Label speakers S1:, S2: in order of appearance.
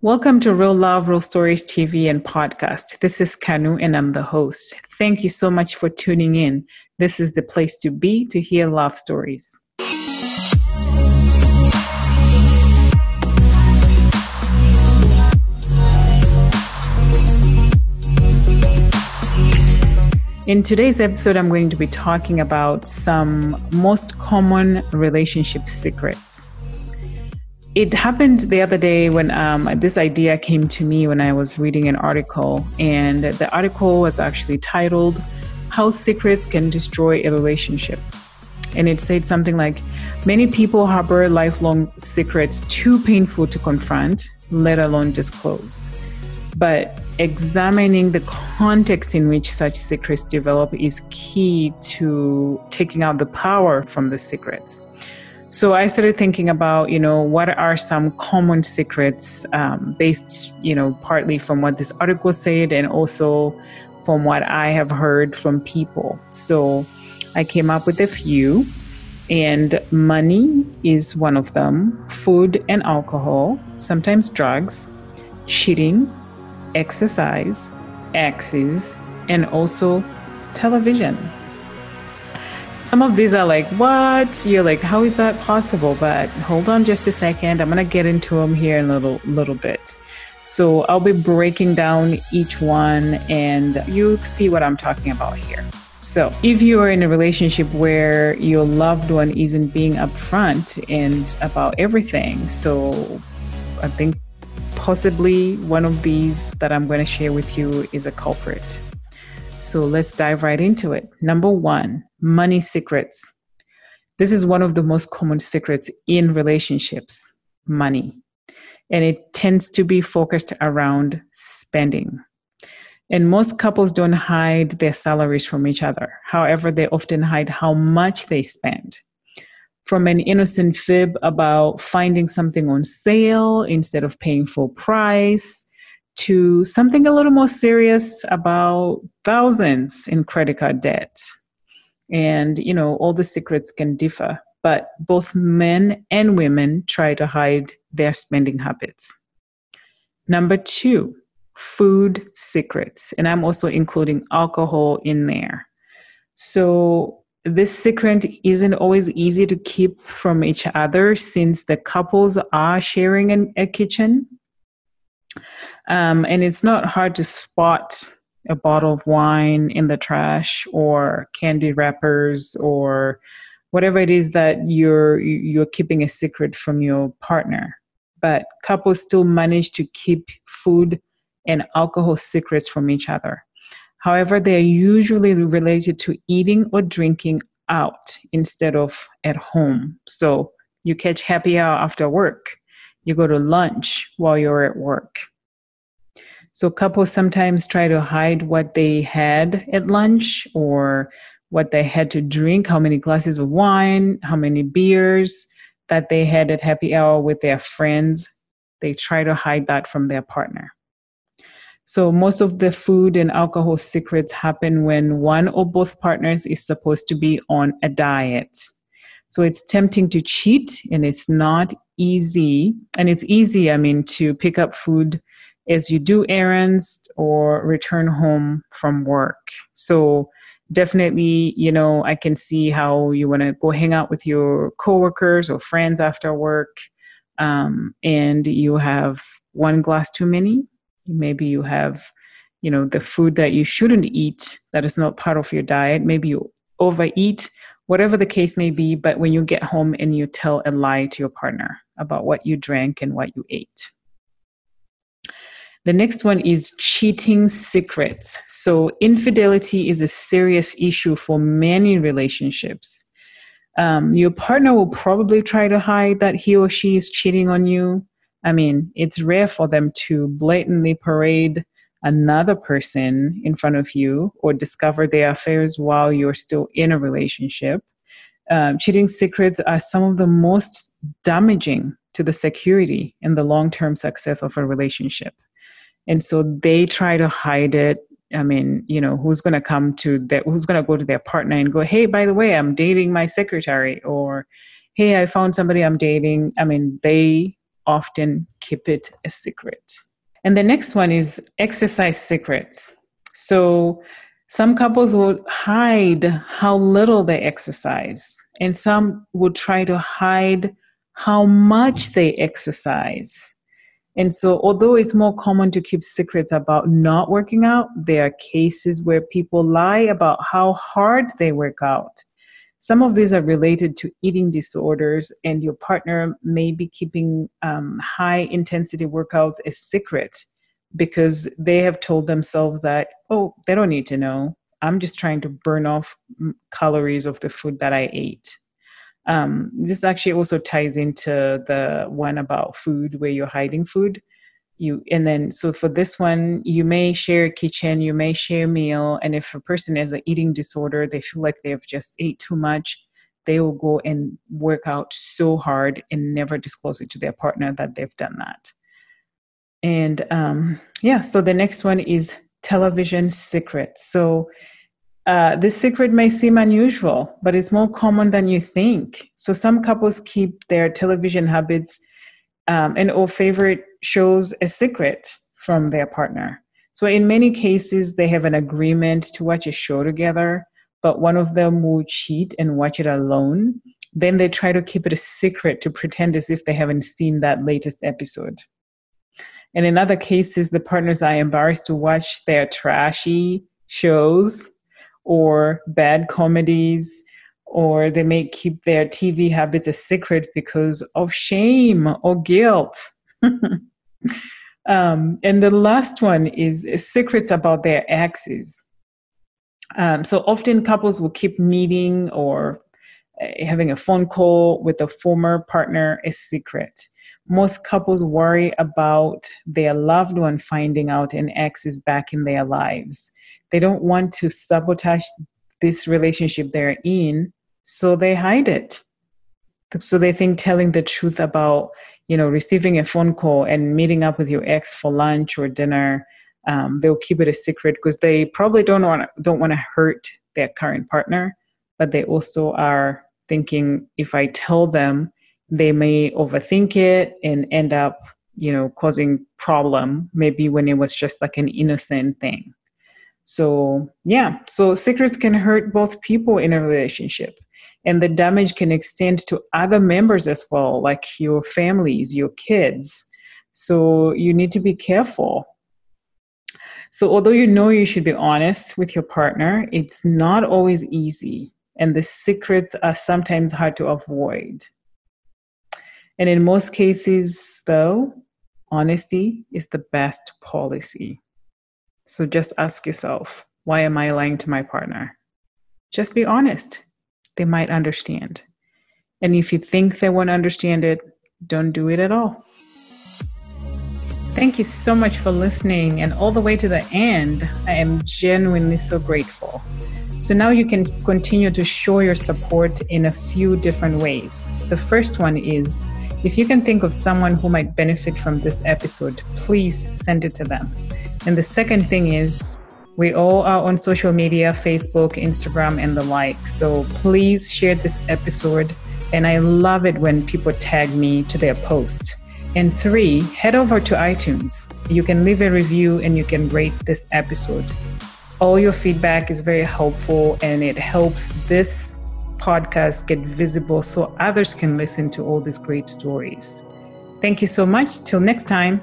S1: Welcome to Real Love, Real Stories TV and podcast. This is Kanu and I'm the host. Thank you so much for tuning in. This is the place to be to hear love stories. In today's episode, I'm going to be talking about some most common relationship secrets it happened the other day when um, this idea came to me when I was reading an article, and the article was actually titled How Secrets Can Destroy a Relationship. And it said something like Many people harbor lifelong secrets too painful to confront, let alone disclose. But examining the context in which such secrets develop is key to taking out the power from the secrets. So I started thinking about, you know, what are some common secrets um, based, you know, partly from what this article said and also from what I have heard from people. So I came up with a few, and money is one of them, food and alcohol, sometimes drugs, cheating, exercise, axes, and also television some of these are like, what? You're like, how is that possible? But hold on just a second. I'm going to get into them here in a little, little bit. So I'll be breaking down each one and you see what I'm talking about here. So, if you are in a relationship where your loved one isn't being upfront and about everything, so I think possibly one of these that I'm going to share with you is a culprit. So let's dive right into it. Number one, money secrets. This is one of the most common secrets in relationships money. And it tends to be focused around spending. And most couples don't hide their salaries from each other. However, they often hide how much they spend. From an innocent fib about finding something on sale instead of paying full price to something a little more serious about thousands in credit card debt. And, you know, all the secrets can differ, but both men and women try to hide their spending habits. Number two, food secrets. And I'm also including alcohol in there. So, this secret isn't always easy to keep from each other since the couples are sharing an, a kitchen um, and it's not hard to spot a bottle of wine in the trash or candy wrappers or whatever it is that you're you're keeping a secret from your partner. But couples still manage to keep food and alcohol secrets from each other. However they are usually related to eating or drinking out instead of at home. So you catch happy hour after work. You go to lunch while you're at work so couples sometimes try to hide what they had at lunch or what they had to drink, how many glasses of wine, how many beers that they had at happy hour with their friends. They try to hide that from their partner. So most of the food and alcohol secrets happen when one or both partners is supposed to be on a diet. So it's tempting to cheat and it's not easy. And it's easy, I mean, to pick up food as you do errands or return home from work. So definitely, you know, I can see how you want to go hang out with your coworkers or friends after work, um, and you have one glass too many. Maybe you have, you know, the food that you shouldn't eat that is not part of your diet. Maybe you overeat, whatever the case may be. But when you get home and you tell a lie to your partner about what you drank and what you ate. The next one is cheating secrets. So, infidelity is a serious issue for many relationships. Um, your partner will probably try to hide that he or she is cheating on you. I mean, it's rare for them to blatantly parade another person in front of you or discover their affairs while you're still in a relationship. Um, cheating secrets are some of the most damaging to the security and the long term success of a relationship and so they try to hide it i mean you know who's going to come to that who's going to go to their partner and go hey by the way i'm dating my secretary or hey i found somebody i'm dating i mean they often keep it a secret. And the next one is exercise secrets. So some couples will hide how little they exercise, and some would try to hide how much they exercise. And so, although it's more common to keep secrets about not working out, there are cases where people lie about how hard they work out. Some of these are related to eating disorders, and your partner may be keeping um, high intensity workouts a secret because they have told themselves that, oh, they don't need to know. I'm just trying to burn off calories of the food that I ate. Um, this actually also ties into the one about food where you're hiding food. You and then so for this one, you may share a kitchen, you may share a meal, and if a person has an eating disorder, they feel like they've just ate too much, they will go and work out so hard and never disclose it to their partner that they've done that. And um, yeah, so the next one is television secrets. So uh, this secret may seem unusual, but it's more common than you think. So some couples keep their television habits um, and or favorite shows a secret from their partner. So in many cases, they have an agreement to watch a show together, but one of them will cheat and watch it alone. Then they try to keep it a secret to pretend as if they haven't seen that latest episode. And in other cases, the partners are embarrassed to watch their trashy shows or bad comedies, or they may keep their TV habits a secret because of shame or guilt. um, and the last one is, secrets about their exes. Um, so often couples will keep meeting or uh, having a phone call with a former partner a secret most couples worry about their loved one finding out an ex is back in their lives. They don't want to sabotage this relationship they're in, so they hide it. So they think telling the truth about, you know, receiving a phone call and meeting up with your ex for lunch or dinner, um, they'll keep it a secret because they probably don't want don't want to hurt their current partner, but they also are thinking if I tell them they may overthink it and end up you know causing problem maybe when it was just like an innocent thing. So yeah so secrets can hurt both people in a relationship and the damage can extend to other members as well like your families your kids. So you need to be careful. So although you know you should be honest with your partner it's not always easy and the secrets are sometimes hard to avoid and in most cases, though, honesty is the best policy. So just ask yourself, why am I lying to my partner? Just be honest. They might understand. And if you think they won't understand it, don't do it at all. Thank you so much for listening and all the way to the end. I am genuinely so grateful. So now you can continue to show your support in a few different ways. The first one is if you can think of someone who might benefit from this episode, please send it to them. And the second thing is, we all are on social media Facebook, Instagram, and the like. So please share this episode. And I love it when people tag me to their post. And three, head over to iTunes. You can leave a review and you can rate this episode. All your feedback is very helpful and it helps this podcast get visible so others can listen to all these great stories. Thank you so much. Till next time.